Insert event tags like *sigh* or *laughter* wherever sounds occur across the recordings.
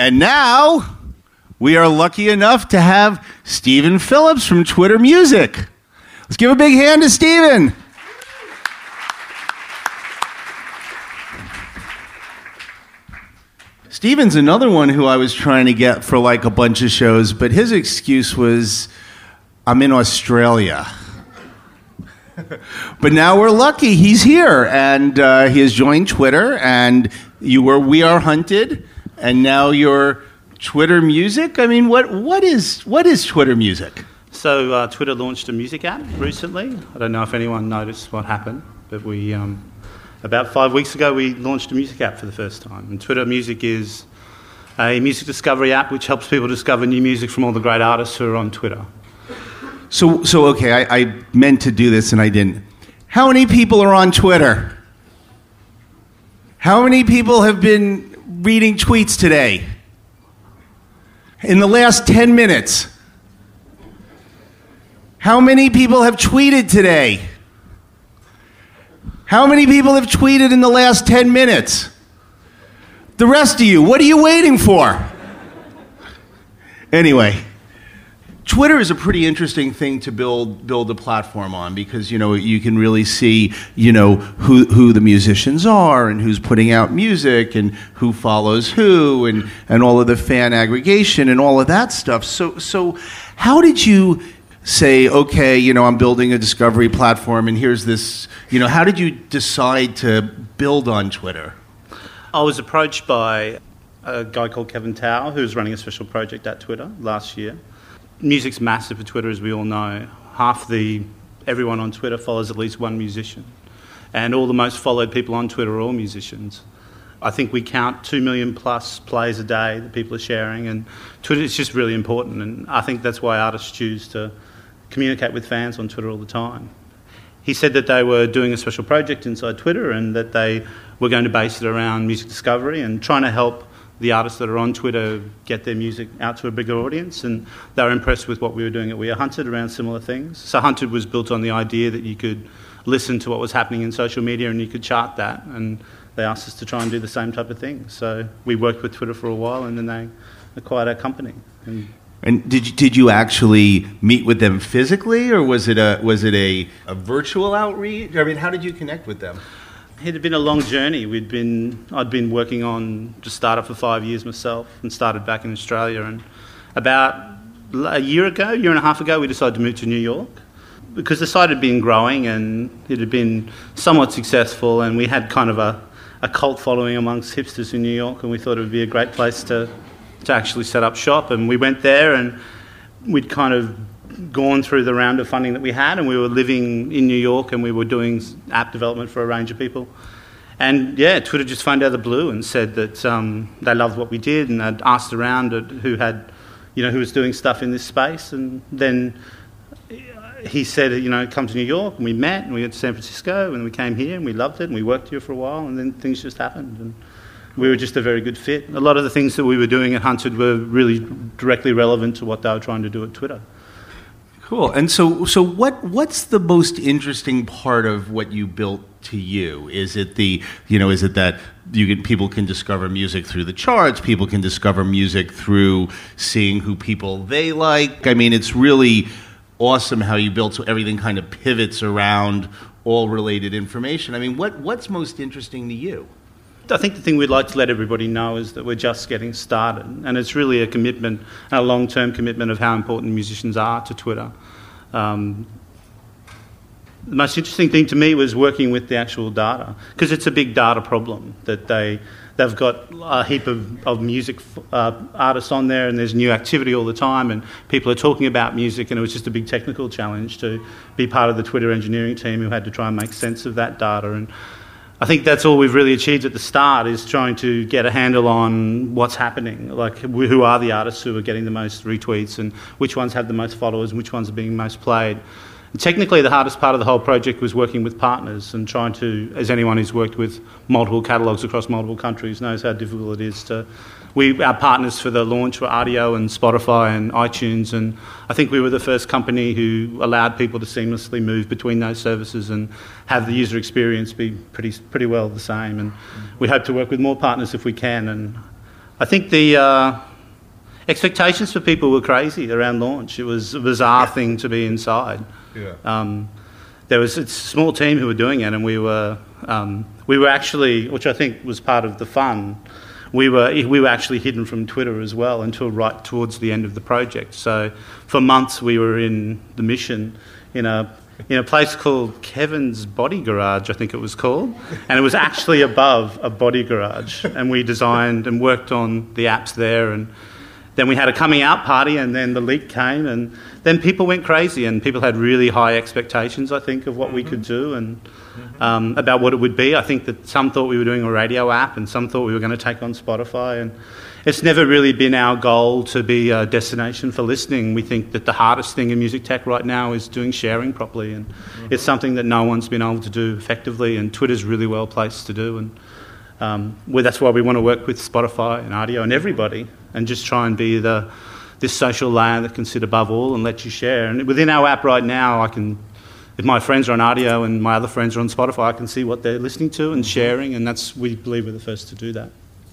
And now we are lucky enough to have Stephen Phillips from Twitter Music. Let's give a big hand to Stephen. Stephen's another one who I was trying to get for like a bunch of shows, but his excuse was I'm in Australia. *laughs* but now we're lucky he's here and uh, he has joined Twitter and you were We Are Hunted and now you're Twitter Music. I mean, what, what, is, what is Twitter Music? So uh, Twitter launched a music app recently. I don't know if anyone noticed what happened, but we um, about five weeks ago we launched a music app for the first time. And Twitter Music is a music discovery app which helps people discover new music from all the great artists who are on Twitter. So, so okay, I, I meant to do this and I didn't. How many people are on Twitter? How many people have been reading tweets today? In the last 10 minutes? How many people have tweeted today? How many people have tweeted in the last 10 minutes? The rest of you, what are you waiting for? Anyway, Twitter is a pretty interesting thing to build build a platform on because you know you can really see you know who who the musicians are and who's putting out music and who follows who and and all of the fan aggregation and all of that stuff. So so how did you say okay you know I'm building a discovery platform and here's this you know how did you decide to build on Twitter? I was approached by a guy called Kevin Thau who's running a special project at Twitter last year music's massive for Twitter, as we all know. Half the everyone on Twitter follows at least one musician, and all the most followed people on Twitter are all musicians. I think we count two million plus plays a day that people are sharing, and Twitter is just really important. And I think that's why artists choose to communicate with fans on Twitter all the time. He said that they were doing a special project inside Twitter and that they were going to base it around music discovery and trying to help the artists that are on Twitter get their music out to a bigger audience, and they were impressed with what we were doing at We Are Hunted around similar things. So Hunted was built on the idea that you could listen to what was happening in social media and you could chart that, and they asked us to try and do the same type of thing. So we worked with Twitter for a while, and then they acquired our company. And, and did you, did you actually meet with them physically, or was it a was it a, a virtual outreach? I mean, how did you connect with them? It had been a long journey. We'd been, I'd been working on just startup for five years myself and started back in Australia. And about a year ago, year and a half ago, we decided to move to New York because the site had been growing and it had been somewhat successful. And we had kind of a, a cult following amongst hipsters in New York. And we thought it would be a great place to, to actually set up shop. And we went there and we'd kind of gone through the round of funding that we had, and we were living in New York, and we were doing app development for a range of people. And yeah, Twitter just phoned out of the blue and said that um, they loved what we did, and they'd asked around who had, you know, who was doing stuff in this space, and then he said, you know, come to New York, and we met, and we went to San Francisco, and we came here, and we loved it, and we worked here for a while, and then things just happened, and we were just a very good fit. A lot of the things that we were doing at Hunted were really directly relevant to what they were trying to do at Twitter. Cool. And so, so what? What's the most interesting part of what you built to you? Is it the, you know, is it that you can, people can discover music through the charts? People can discover music through seeing who people they like. I mean, it's really awesome how you built so everything kind of pivots around all related information. I mean, what what's most interesting to you? I think the thing we'd like to let everybody know is that we're just getting started, and it's really a commitment, a long term commitment of how important musicians are to Twitter. Um, the most interesting thing to me was working with the actual data, because it's a big data problem that they, they've got a heap of, of music uh, artists on there, and there's new activity all the time, and people are talking about music, and it was just a big technical challenge to be part of the Twitter engineering team who had to try and make sense of that data. and I think that's all we've really achieved at the start is trying to get a handle on what's happening, like who are the artists who are getting the most retweets and which ones have the most followers and which ones are being most played. Technically, the hardest part of the whole project was working with partners and trying to, as anyone who's worked with multiple catalogues across multiple countries knows how difficult it is to we, our partners for the launch were Rdio and Spotify and iTunes, and I think we were the first company who allowed people to seamlessly move between those services and have the user experience be pretty, pretty well the same. And we hope to work with more partners if we can. And I think the uh, expectations for people were crazy around launch. It was a bizarre thing to be inside. Yeah. Um, there was a small team who were doing it, and we were um, we were actually, which I think was part of the fun. We were we were actually hidden from Twitter as well until right towards the end of the project. So for months we were in the mission in a in a place called Kevin's Body Garage, I think it was called, and it was actually above a body garage. And we designed and worked on the apps there, and then we had a coming out party, and then the leak came, and then people went crazy, and people had really high expectations, I think, of what we could do and um, about what it would be. I think that some thought we were doing a radio app, and some thought we were going to take on Spotify, and it's never really been our goal to be a destination for listening. We think that the hardest thing in music tech right now is doing sharing properly, and it's something that no one's been able to do effectively, and Twitter's really well placed to do. And um, well, that's why we want to work with Spotify and Rdio and everybody, and just try and be the this social layer that can sit above all and let you share. And within our app right now, I can, if my friends are on Rdio and my other friends are on Spotify, I can see what they're listening to and sharing, and that's we believe we're the first to do that.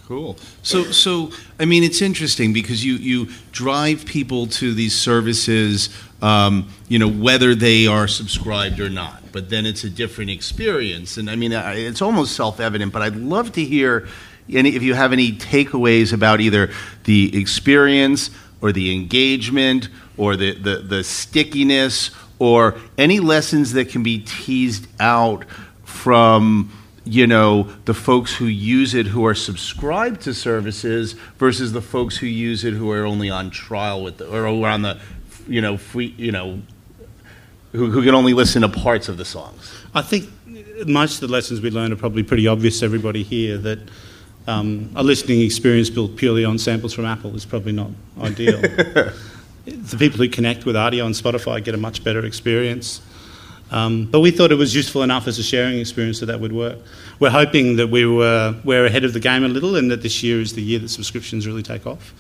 Cool. So, so I mean, it's interesting because you you drive people to these services, um, you know, whether they are subscribed or not. But then it's a different experience, and I mean, I- it's almost self-evident. But I'd love to hear any if you have any takeaways about either the experience or the engagement or the the, the stickiness or any lessons that can be teased out from you know the folks who use it who are subscribed to services versus the folks who use it who are only on trial with the, or are on the you know free you know who, who can only listen to parts of the songs. I think most of the lessons we learn are probably pretty obvious to everybody here that um, a listening experience built purely on samples from Apple is probably not *laughs* ideal. the people who connect with Rdio on Spotify get a much better experience. Um, but we thought it was useful enough as a sharing experience that that would work. We're hoping that we were, we're ahead of the game a little and that this year is the year that subscriptions really take off.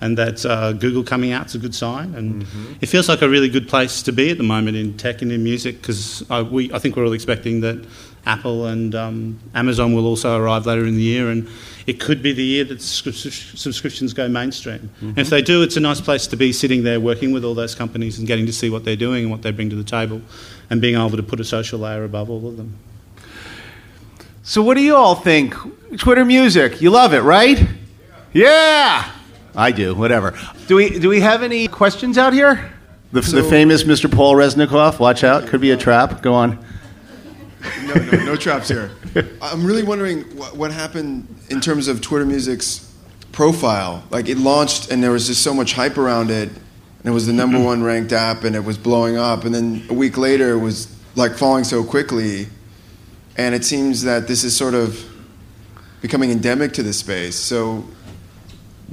And that uh, Google coming out is a good sign. And it feels like a really good place to be at the moment in tech and in music because I, we, I think we're all expecting that Apple and um, Amazon will also arrive later in the year. And it could be the year that subscri- subscriptions go mainstream. And if they do, it's a nice place to be sitting there working with all those companies and getting to see what they're doing and what they bring to the table and being able to put a social layer above all of them. so what do you all think twitter music you love it right yeah i do whatever do we do we have any questions out here the, the famous mr paul resnikoff watch out could be a trap go on No, no, no traps here. I'm really wondering what, what happened in terms of Twitter Music's profile. Like it launched and there was just so much hype around it, and it was the number mm-hmm. one ranked app, and it was blowing up. And then a week later, it was like falling so quickly, and it seems that this is sort of becoming endemic to the space. So,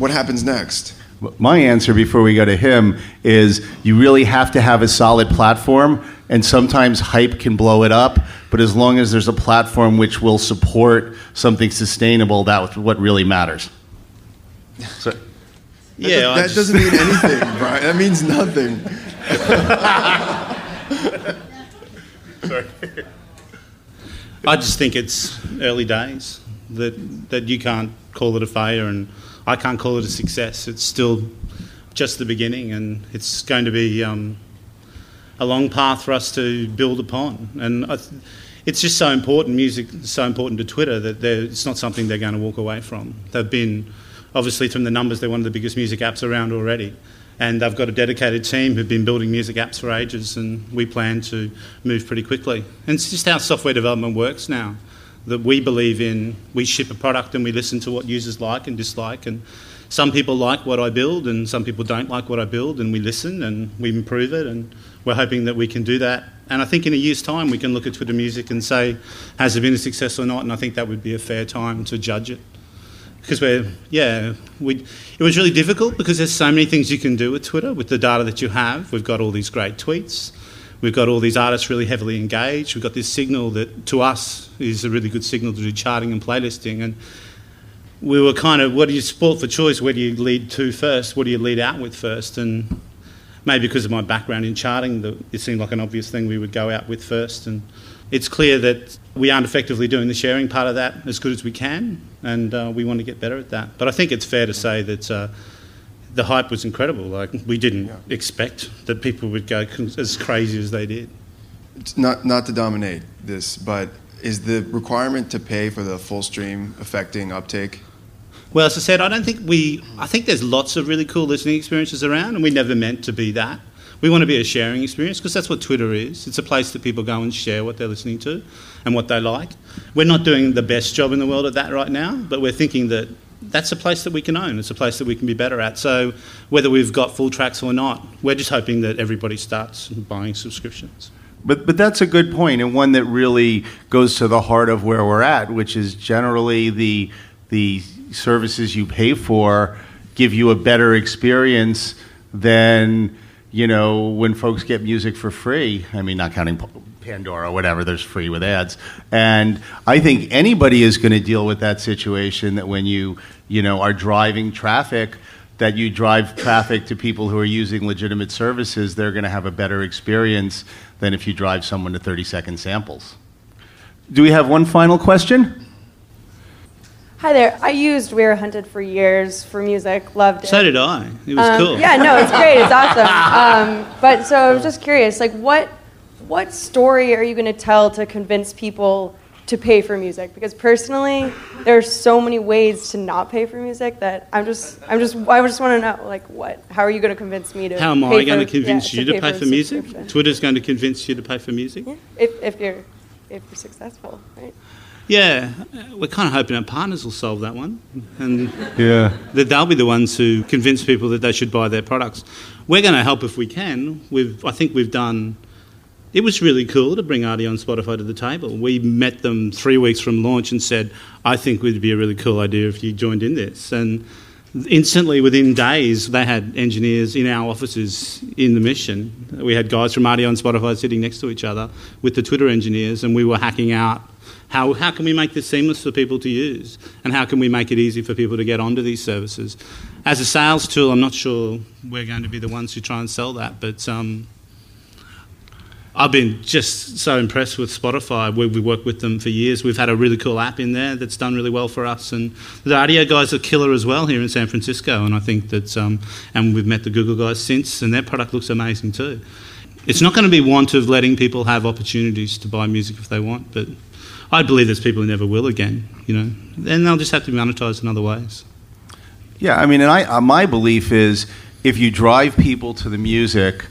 what happens next? My answer before we go to him is you really have to have a solid platform, and sometimes hype can blow it up. But as long as there's a platform which will support something sustainable, that's what really matters. So, That, Yeah, does, that just... doesn't mean anything, *laughs* Brian. That means nothing. *laughs* Sorry. I just think it's early days that that you can't call it a failure and I can't call it a success. It's still just the beginning, and it's going to be um, a long path for us to build upon. And th- it's just so important. Music is so important to Twitter that it's not something they're going to walk away from. They've been obviously from the numbers, they're one of the biggest music apps around already. And they've got a dedicated team who've been building music apps for ages, and we plan to move pretty quickly. And it's just how software development works now. That we believe in, we ship a product and we listen to what users like and dislike. And some people like what I build, and some people don't like what I build, and we listen and we improve it. And we're hoping that we can do that. And I think in a year's time, we can look at Twitter Music and say, has it been a success or not? And I think that would be a fair time to judge it because we're yeah we it was really difficult because there's so many things you can do with Twitter with the data that you have. We've got all these great tweets. We've got all these artists really heavily engaged. We've got this signal that to us is a really good signal to do charting and playlisting. And we were kind of what do you sport for choice? Where do you lead to first? What do you lead out with first? And maybe because of my background in charting, it seemed like an obvious thing we would go out with first. And it's clear that we aren't effectively doing the sharing part of that as good as we can, and uh, we want to get better at that. But I think it's fair to say that uh, the hype was incredible. Like we didn't yeah. expect that people would go as crazy as they did. It's not not to dominate this, but is the requirement to pay for the full stream affecting uptake? Well, as I said, I don't think we. I think there's lots of really cool listening experiences around, and we never meant to be that. We want to be a sharing experience because that's what Twitter is. It's a place that people go and share what they're listening to and what they like. We're not doing the best job in the world at that right now, but we're thinking that that's a place that we can own. It's a place that we can be better at. So whether we've got full tracks or not, we're just hoping that everybody starts buying subscriptions. But, but that's a good point and one that really goes to the heart of where we're at, which is generally the, the services you pay for give you a better experience than you know when folks get music for free. I mean, not counting Pandora, whatever. There's free with ads, and I think anybody is going to deal with that situation. That when you you know are driving traffic that you drive traffic to people who are using legitimate services, they're going to have a better experience than if you drive someone to 30 second samples. Do we have one final question? Hi there. I used We Were Hunted for years for music. Loved it. So did I. It was um, cool. Yeah, no, it's great. It's *laughs* awesome. Um, but so I was just curious, like, what what story are you going to tell to convince people to pay for music? Because personally, there are so many ways to not pay for music that I'm just I'm just I just want to know, like, what? How are you going to convince me to? How am I going to convince yeah, you to, pay, pay, for, music? Twitter's going to convince you to pay for music. Yeah, if if you're if you're successful, right? Yeah, we're kind of hoping our partners will solve that one, and yeah, that they'll be the ones who convince people that they should buy their products. We're going to help if we can. We've, I think we've done. It was really cool to bring Rdio on Spotify to the table. We met them three weeks from launch and said, "I think it would be a really cool idea if you joined in this." And instantly, within days, they had engineers in our offices in the mission. We had guys from Rdio and Spotify sitting next to each other with the Twitter engineers, and we were hacking out how, how can we make this seamless for people to use? And how can we make it easy for people to get onto these services? As a sales tool, I'm not sure we're going to be the ones who try and sell that, but um, I've been just so impressed with Spotify. We, we worked with them for years. We've had a really cool app in there that's done really well for us, and the Rdio guys are killer as well here in San Francisco. And I think that, um, and we've met the Google guys since, and their product looks amazing too. It's not going to be want of letting people have opportunities to buy music if they want, but I believe there's people who never will again, you know, Then they'll just have to be monetized in other ways. Yeah, I mean, and I, uh, my belief is if you drive people to the music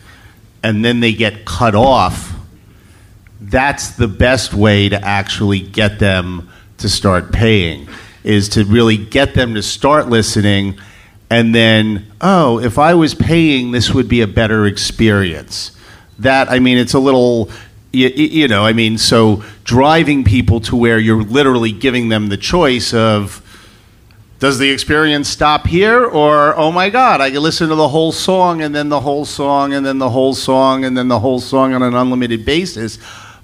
and then they get cut off, that's the best way to actually get them to start paying, is to really get them to start listening and then, oh, if I was paying, this would be a better experience. That, I mean, it's a little, you, you, know, I mean, so driving people to where you're literally giving them the choice of does the experience stop here or oh my god i can listen to the whole song and then the whole song and then the whole song and then the whole song on an unlimited basis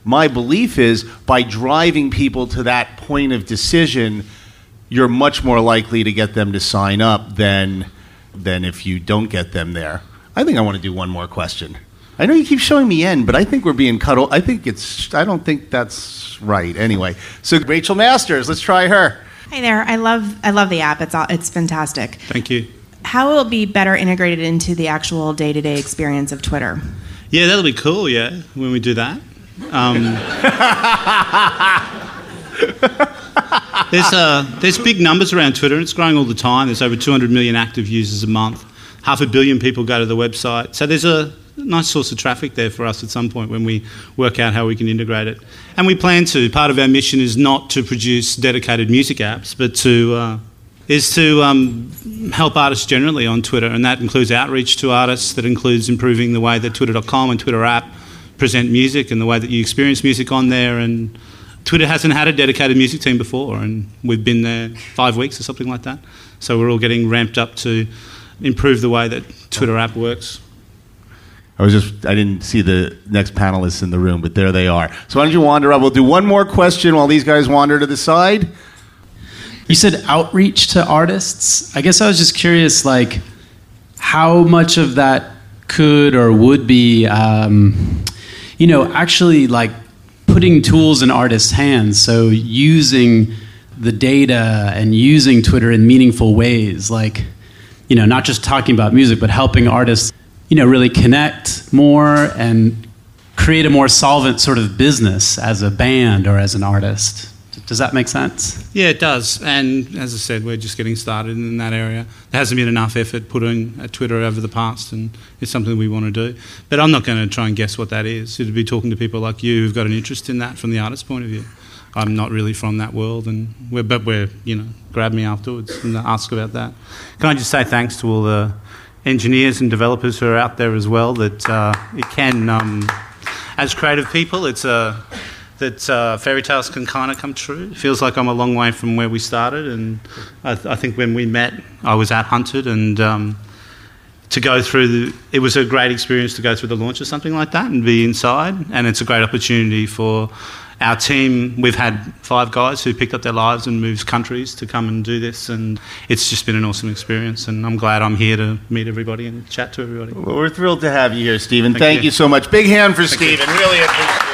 my belief is by driving people to that point of decision you're much more likely to get them to sign up than than if you don't get them there i think i want to do one more question I know you keep showing me end, but I think we're being cut. I think it's. I don't think that's right. Anyway, so Rachel Masters, let's try her. Hi there. I love. I love the app. It's all, it's fantastic. Thank you. How will it be better integrated into the actual day to day experience of Twitter? Yeah, that'll be cool. Yeah, when we do that. Um, *laughs* there's uh, there's big numbers around Twitter. It's growing all the time. There's over 200 million active users a month. Half a billion people go to the website. So there's a nice source of traffic there for us at some point when we work out how we can integrate it. And we plan to. Part of our mission is not to produce dedicated music apps, but to uh, is to um, help artists generally on Twitter, and that includes outreach to artists. That includes improving the way that Twitter.com and Twitter app present music and the way that you experience music on there. And Twitter hasn't had a dedicated music team before, and we've been there five weeks or something like that. So we're all getting ramped up to improve the way that Twitter app works. I was just I didn't see the next panelists in the room, but there they are. So why don't you wander up? We'll do one more question while these guys wander to the side. You said outreach to artists. I guess I was just curious, like how much of that could or would be, um, you know, actually like putting tools in artists' hands. So using the data and using Twitter in meaningful ways, like you know, not just talking about music, but helping artists, you know, really connect more and create a more solvent sort of business as a band or as an artist. Does that make sense? Yeah, it does. And as I said, we're just getting started in that area. There hasn't been enough effort put in at Twitter over the past, and it's something we want to do. But I'm not going to try and guess what that is. It'd be talking to people like you who've got an interest in that from the artist's point of view. I'm not really from that world, and we're, but we're, you know, grab me afterwards and ask about that. Can I just say thanks to all the engineers and developers who are out there as well that uh, it can, um, as creative people, it's a that uh, fairy tales can kind of come true. It feels like I'm a long way from where we started, and I, th- I think when we met, I was out Hunted, and um, to go through the, it was a great experience to go through the launch of something like that and be inside, and it's a great opportunity for our team. We've had five guys who picked up their lives and moved countries to come and do this, and it's just been an awesome experience. And I'm glad I'm here to meet everybody and chat to everybody. Well, we're thrilled to have you here, Stephen. Thank Thank, you. you. so much. Big hand for Stephen. Really appreciate it.